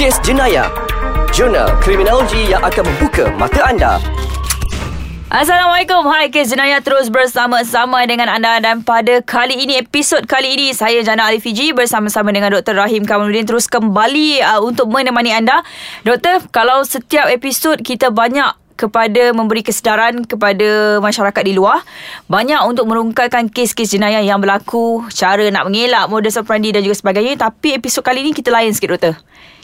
Kes Jenayah Jurnal Kriminologi yang akan membuka mata anda Assalamualaikum. Hai, kes jenayah terus bersama-sama dengan anda dan pada kali ini episod kali ini saya Jana Ali Fiji bersama-sama dengan Dr. Rahim Kamaluddin terus kembali uh, untuk menemani anda. Doktor, kalau setiap episod kita banyak kepada memberi kesedaran kepada masyarakat di luar banyak untuk merungkaikan kes-kes jenayah yang berlaku cara nak mengelak modus operandi dan juga sebagainya tapi episod kali ini kita lain sikit doktor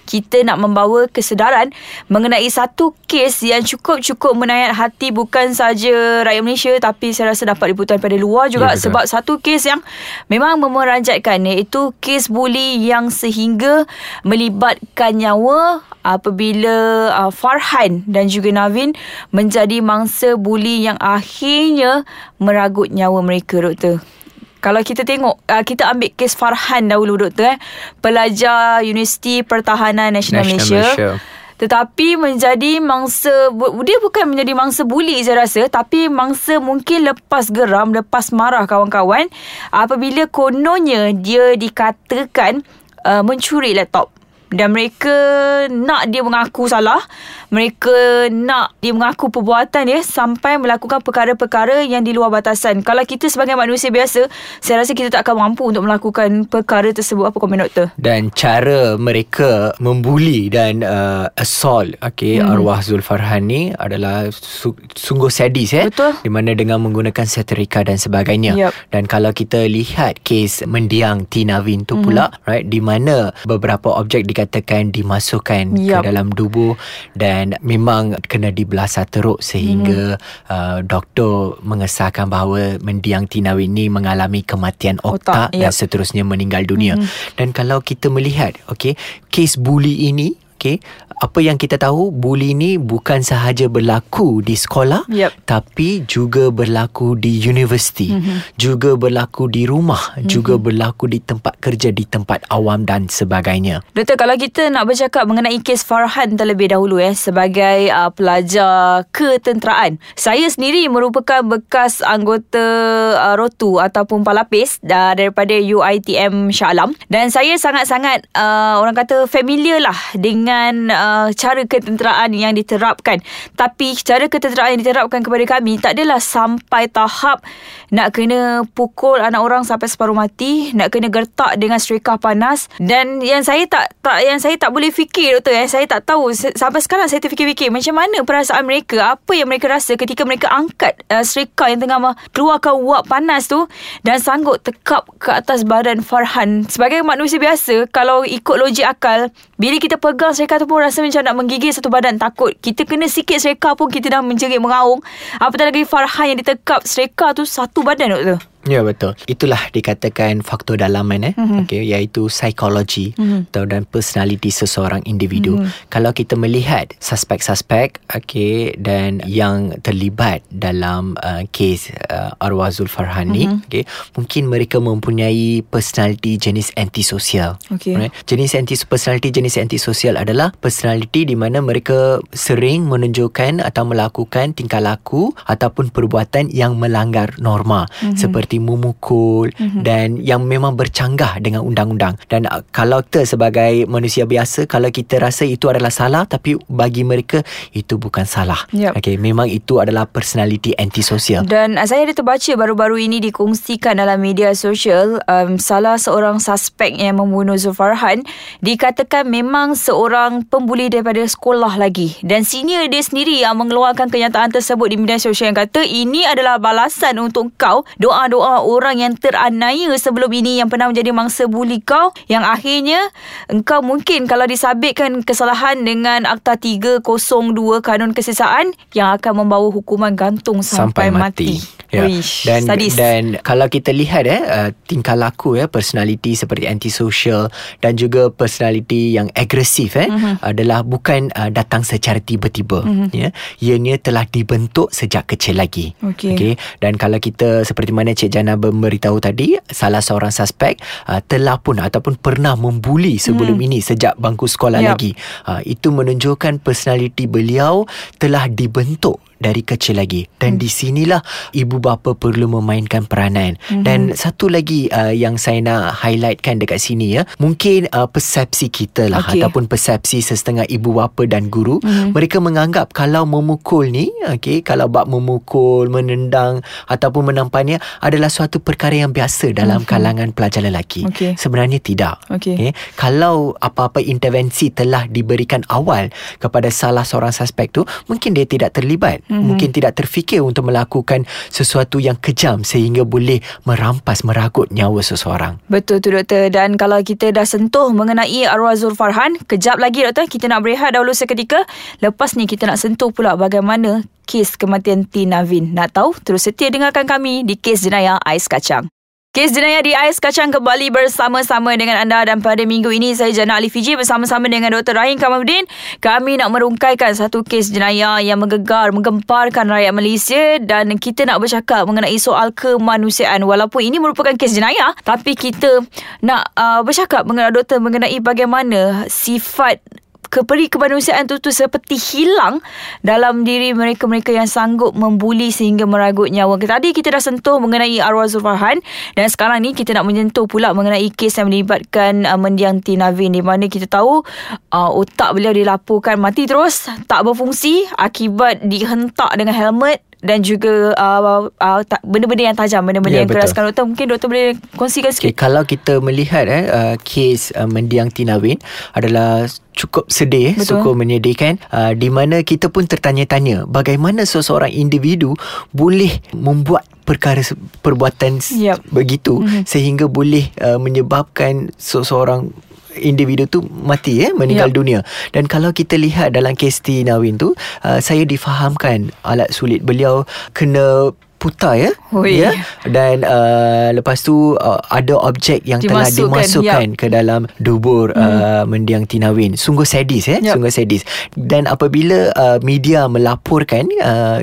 kita nak membawa kesedaran mengenai satu kes yang cukup-cukup menayat hati bukan saja rakyat Malaysia tapi saya rasa dapat diputar pada luar juga ya, sebab satu kes yang memang memeranjatkan iaitu kes buli yang sehingga melibatkan nyawa apabila uh, Farhan dan juga Navin menjadi mangsa buli yang akhirnya meragut nyawa mereka doktor. Kalau kita tengok uh, Kita ambil kes Farhan dahulu doktor eh. Pelajar Universiti Pertahanan Nasional, National Malaysia, Malaysia. Tetapi menjadi mangsa Dia bukan menjadi mangsa buli saya rasa Tapi mangsa mungkin lepas geram Lepas marah kawan-kawan Apabila kononnya Dia dikatakan uh, Mencuri laptop dan mereka nak dia mengaku salah. Mereka nak dia mengaku perbuatan dia sampai melakukan perkara-perkara yang di luar batasan. Kalau kita sebagai manusia biasa saya rasa kita tak akan mampu untuk melakukan perkara tersebut. Apa komen doktor? Dan cara mereka membuli dan uh, assault okay, hmm. arwah Zulfarhan ni adalah su- sungguh sadis eh? Betul. Di mana dengan menggunakan setrika dan sebagainya. Yep. dan kalau kita lihat kes mendiang Tina Vin tu hmm. pula right di mana beberapa objek dikatakan dimasukkan yep. ke dalam tubuh dan memang kena dibelah teruk sehingga hmm. uh, doktor mengesahkan bahawa mendiang Tina ini mengalami kematian otak, otak yep. dan seterusnya meninggal dunia. Hmm. Dan kalau kita melihat okey kes buli ini okey apa yang kita tahu buli ni bukan sahaja berlaku di sekolah yep. tapi juga berlaku di universiti mm-hmm. juga berlaku di rumah mm-hmm. juga berlaku di tempat kerja di tempat awam dan sebagainya doktor kalau kita nak bercakap mengenai kes Farhan terlebih dahulu eh sebagai uh, pelajar ketenteraan saya sendiri merupakan bekas anggota uh, rotu ataupun palapis uh, daripada UiTM Shah Alam dan saya sangat-sangat uh, orang kata familiar lah dengan uh, uh, cara ketenteraan yang diterapkan. Tapi cara ketenteraan yang diterapkan kepada kami tak adalah sampai tahap nak kena pukul anak orang sampai separuh mati, nak kena gertak dengan serika panas dan yang saya tak tak yang saya tak boleh fikir doktor eh saya tak tahu sampai sekarang saya terfikir-fikir macam mana perasaan mereka, apa yang mereka rasa ketika mereka angkat uh, serika yang tengah keluarkan uap panas tu dan sanggup tekap ke atas badan Farhan. Sebagai manusia biasa, kalau ikut logik akal, bila kita pegang serika tu pun rasa macam nak menggigil satu badan takut. Kita kena sikit sereka pun kita dah menjerit mengaung. Apatah lagi Farhan yang ditekap sereka tu satu badan doktor. Ya betul. Itulah dikatakan faktor dalaman eh. Mm-hmm. Okey iaitu psikologi mm-hmm. atau dan personality seseorang individu. Mm-hmm. Kalau kita melihat suspek-suspek okey dan yang terlibat dalam uh, kes uh, arwah Zulfarhan ni mm-hmm. okey mungkin mereka mempunyai personality jenis antisosial. Okay. Right? Jenis anti personality jenis antisosial adalah personality di mana mereka sering menunjukkan atau melakukan tingkah laku ataupun perbuatan yang melanggar norma mm-hmm. seperti seperti memukul mm-hmm. dan yang memang bercanggah dengan undang-undang dan uh, kalau kita sebagai manusia biasa kalau kita rasa itu adalah salah tapi bagi mereka itu bukan salah yep. okey memang itu adalah personality antisosial dan uh, saya ada terbaca baru-baru ini dikongsikan dalam media sosial um, salah seorang suspek yang membunuh Zulfarhan dikatakan memang seorang pembuli daripada sekolah lagi dan senior dia sendiri yang mengeluarkan kenyataan tersebut di media sosial yang kata ini adalah balasan untuk kau doa-doa doa orang yang teraniaya sebelum ini yang pernah menjadi mangsa buli kau yang akhirnya engkau mungkin kalau disabitkan kesalahan dengan Akta 302 Kanun Kesesaan yang akan membawa hukuman gantung sampai, sampai mati. mati. Ya. Uish, dan sadis. dan kalau kita lihat eh uh, tingkah laku ya personality seperti antisocial dan juga personality yang agresif eh uh-huh. adalah bukan uh, datang secara tiba-tiba uh-huh. ya ianya telah dibentuk sejak kecil lagi okey okay? dan kalau kita seperti mana Cik Jana memberitahu tadi salah seorang suspek uh, telah pun ataupun pernah membuli sebelum uh-huh. ini sejak bangku sekolah yep. lagi uh, itu menunjukkan personality beliau telah dibentuk dari kecil lagi dan hmm. di sinilah ibu bapa perlu memainkan peranan hmm. dan satu lagi uh, yang saya nak highlightkan dekat sini ya mungkin uh, persepsi kita lah okay. ataupun persepsi setengah ibu bapa dan guru hmm. mereka menganggap kalau memukul ni okey kalau bab memukul menendang ataupun menampannya adalah suatu perkara yang biasa dalam hmm. kalangan pelajar lelaki okay. sebenarnya tidak okay. Okay. kalau apa-apa intervensi telah diberikan awal kepada salah seorang suspek tu mungkin dia tidak terlibat mm-hmm. mungkin tidak terfikir untuk melakukan sesuatu yang kejam sehingga boleh merampas meragut nyawa seseorang. Betul tu doktor dan kalau kita dah sentuh mengenai arwah Zulfarhan, kejap lagi doktor kita nak berehat dahulu seketika. Lepas ni kita nak sentuh pula bagaimana kes kematian Tina Vin. Nak tahu? Terus setia dengarkan kami di kes jenayah Ais Kacang. Kes jenayah di Ais Kacang kembali bersama-sama dengan anda dan pada minggu ini saya Jana Ali Fiji bersama-sama dengan Dr. Rahim Kamaluddin. Kami nak merungkaikan satu kes jenayah yang menggegar, menggemparkan rakyat Malaysia dan kita nak bercakap mengenai soal kemanusiaan. Walaupun ini merupakan kes jenayah tapi kita nak uh, bercakap mengenai doktor mengenai bagaimana sifat keperi kemanusiaan tu tu seperti hilang dalam diri mereka-mereka yang sanggup membuli sehingga meragut nyawa. Tadi kita dah sentuh mengenai arwah Zulfarhan dan sekarang ni kita nak menyentuh pula mengenai kes yang melibatkan uh, mendiang Tinavin di mana kita tahu uh, otak beliau dilaporkan mati terus, tak berfungsi akibat dihentak dengan helmet dan juga uh, uh, benda-benda yang tajam benda-benda ya, yang keras kan doktor mungkin doktor boleh kongsikan sikit okay, kalau kita melihat eh uh, kes uh, mendiang Tina Win adalah cukup sedih Betul. cukup menyedihkan uh, di mana kita pun tertanya-tanya bagaimana seseorang individu boleh membuat perkara perbuatan yep. begitu mm-hmm. sehingga boleh uh, menyebabkan seseorang individu tu mati eh meninggal yep. dunia dan kalau kita lihat dalam kes Tina Win tu uh, saya difahamkan alat sulit beliau kena putar ya Ui. ya dan uh, lepas tu uh, ada objek yang dimasukkan, telah dimasukkan yep. ke dalam dubur hmm. uh, mendiang Tina Win sungguh sadis ya yep. sungguh sadis dan apabila uh, media melaporkan uh,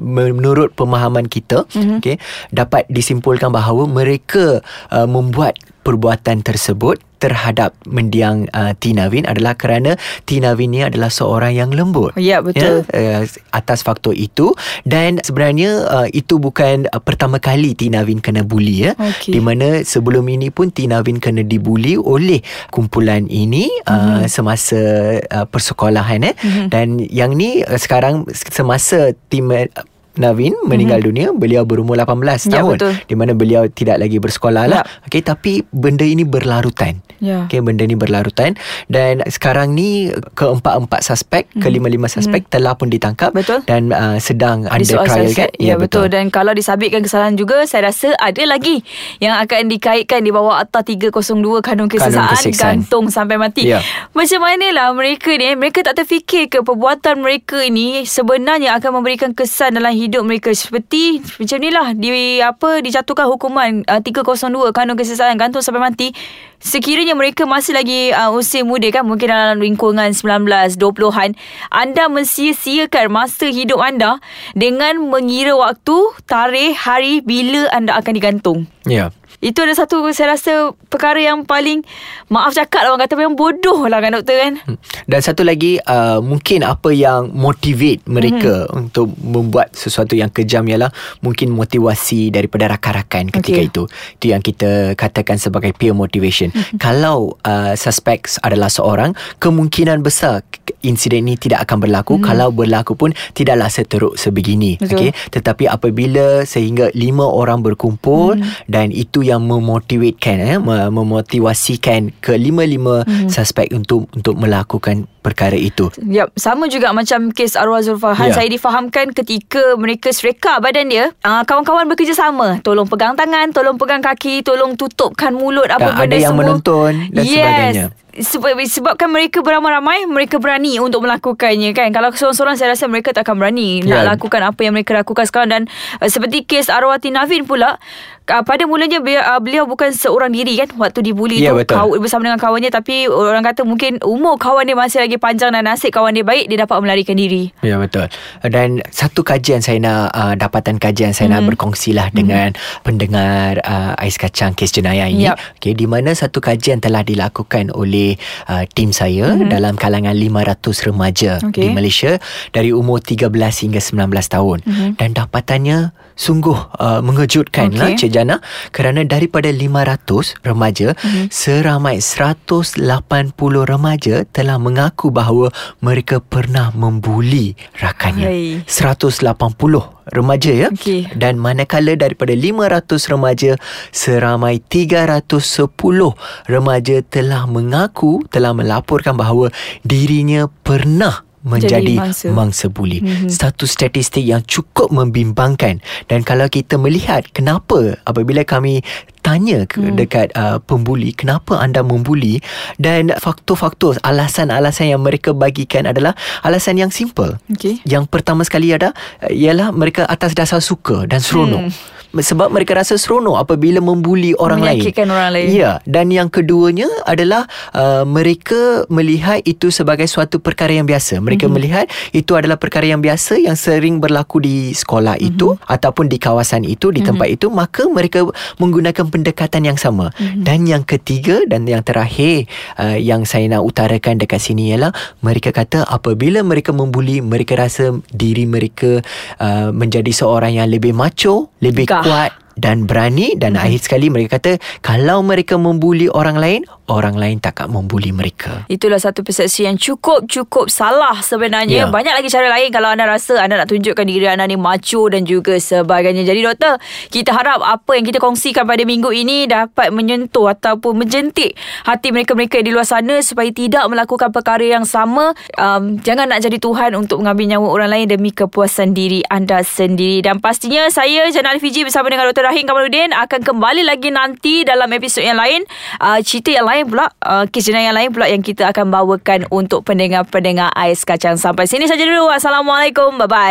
menurut pemahaman kita hmm. okey dapat disimpulkan bahawa mereka uh, membuat perbuatan tersebut terhadap mendiang uh, Tina Win adalah kerana Tina Win ni adalah seorang yang lembut. Ya, betul. Ya, uh, atas faktor itu dan sebenarnya uh, itu bukan uh, pertama kali Tina Win kena buli ya. Okay. Di mana sebelum ini pun Tina Win kena dibuli oleh kumpulan ini uh, mm-hmm. semasa uh, persekolahan eh. Mm-hmm. Dan yang ni uh, sekarang semasa tim uh, Navin meninggal mm-hmm. dunia beliau berumur 18 ya, tahun betul. di mana beliau tidak lagi bersekolah lah ya. okey tapi benda ini berlarutan ya. okey benda ini berlarutan dan sekarang ni keempat-empat suspek mm-hmm. kelima-lima suspek mm-hmm. telah pun ditangkap betul. dan uh, sedang Ada under trial kan ya, ya betul. betul dan kalau disabitkan kesalahan juga saya rasa ada lagi yang akan dikaitkan di bawah akta 302 kanun kesesaan, kanun gantung sampai mati ya. macam manalah mereka ni mereka tak terfikir ke perbuatan mereka ini sebenarnya akan memberikan kesan dalam hidup mereka seperti macam inilah di apa dijatuhkan hukuman uh, 302 kanun kesesatan gantung sampai mati. Sekiranya mereka masih lagi uh, usia muda kan mungkin dalam lingkungan 19 20-an anda mensia-siakan masa hidup anda dengan mengira waktu tarikh hari bila anda akan digantung. Ya. yeah. Itu ada satu saya rasa perkara yang paling maaf cakap lah orang kata yang bodoh lah kan doktor kan. Hmm. Dan satu lagi uh, mungkin apa yang motivate mereka mm-hmm. untuk membuat sesuatu yang kejam ialah mungkin motivasi daripada rakan-rakan ketika okay. itu. Itu yang kita katakan sebagai peer motivation. Mm-hmm. Kalau uh, suspek adalah seorang, kemungkinan besar insiden ini tidak akan berlaku. Mm-hmm. Kalau berlaku pun tidaklah seteruk sebegini. Okay? Tetapi apabila sehingga lima orang berkumpul mm-hmm. dan itu yang memotivasikan eh memotivasikan kelima-lima mm-hmm. suspek untuk untuk melakukan perkara itu. Yap, sama juga macam kes arwah Zulfahan. Yeah. Saya difahamkan ketika mereka sereka badan dia, uh, kawan-kawan bekerjasama. Tolong pegang tangan, tolong pegang kaki, tolong tutupkan mulut apa dan benda ada yang menonton dan yes. sebagainya sebab sebabkan mereka beramai-ramai mereka berani untuk melakukannya kan kalau seorang-seorang saya rasa mereka tak akan berani yeah. nak lakukan apa yang mereka lakukan sekarang dan uh, seperti kes arwah Tinavin pula uh, pada mulanya beliau, uh, beliau bukan seorang diri kan waktu dibuli Ya, tu betul. kaw- bersama dengan kawannya tapi orang kata mungkin umur kawan dia masih lagi panjang dan nasib kawan dia baik dia dapat melarikan diri. Ya betul. Dan satu kajian saya nak uh, dapatan kajian saya mm-hmm. nak berkongsilah mm-hmm. dengan pendengar uh, ais kacang kes jenayah ini. Yap. Okey di mana satu kajian telah dilakukan oleh uh, tim saya mm-hmm. dalam kalangan 500 remaja Okey. di Malaysia dari umur 13 hingga 19 tahun. Mm-hmm. Dan dapatannya sungguh uh, mengejutkan Okey. lah Jana kerana daripada 500 remaja mm-hmm. seramai 180 remaja telah mengaku bahawa mereka pernah membuli rakannya. Hai. 180 remaja ya. Okey. Dan manakala daripada 500 remaja seramai 310 remaja telah mengaku telah melaporkan bahawa dirinya pernah menjadi Jadi mangsa. mangsa buli. Mm-hmm. Satu statistik yang cukup membimbangkan dan kalau kita melihat kenapa apabila kami tanya ke mm. dekat uh, pembuli kenapa anda membuli dan faktor-faktor alasan-alasan yang mereka bagikan adalah alasan yang simple. Okey. Yang pertama sekali ada uh, ialah mereka atas dasar suka dan seronok. Hmm. Sebab mereka rasa seronok apabila membuli orang lain. Orang lain. Ya, dan yang keduanya adalah uh, mereka melihat itu sebagai suatu perkara yang biasa. Mereka mm-hmm. melihat itu adalah perkara yang biasa yang sering berlaku di sekolah mm-hmm. itu ataupun di kawasan itu, di mm-hmm. tempat itu, maka mereka menggunakan pendekatan yang sama. Mm-hmm. Dan yang ketiga dan yang terakhir uh, yang saya nak utarakan dekat sini ialah mereka kata apabila mereka membuli, mereka rasa diri mereka uh, menjadi seorang yang lebih macho, lebih Gah. Kuat dan berani dan hmm. akhir sekali mereka kata kalau mereka membuli orang lain orang lain takkan membuli mereka Itulah satu persepsi yang cukup-cukup salah sebenarnya. Ya. Banyak lagi cara lain kalau anda rasa anda nak tunjukkan diri anda ni macho dan juga sebagainya. Jadi doktor, kita harap apa yang kita kongsikan pada minggu ini dapat menyentuh ataupun menjentik hati mereka-mereka di luar sana supaya tidak melakukan perkara yang sama. Um, jangan nak jadi Tuhan untuk mengambil nyawa orang lain demi kepuasan diri anda sendiri. Dan pastinya saya, Jana Alfiji bersama dengan Dr. Rahim Kamaluddin akan kembali lagi nanti dalam episod yang lain. Uh, cerita yang lain pula, uh, kes jenayah yang lain pula yang kita akan bawakan untuk pendengar-pendengar Ais Kacang. Sampai sini saja dulu. Assalamualaikum. Bye-bye.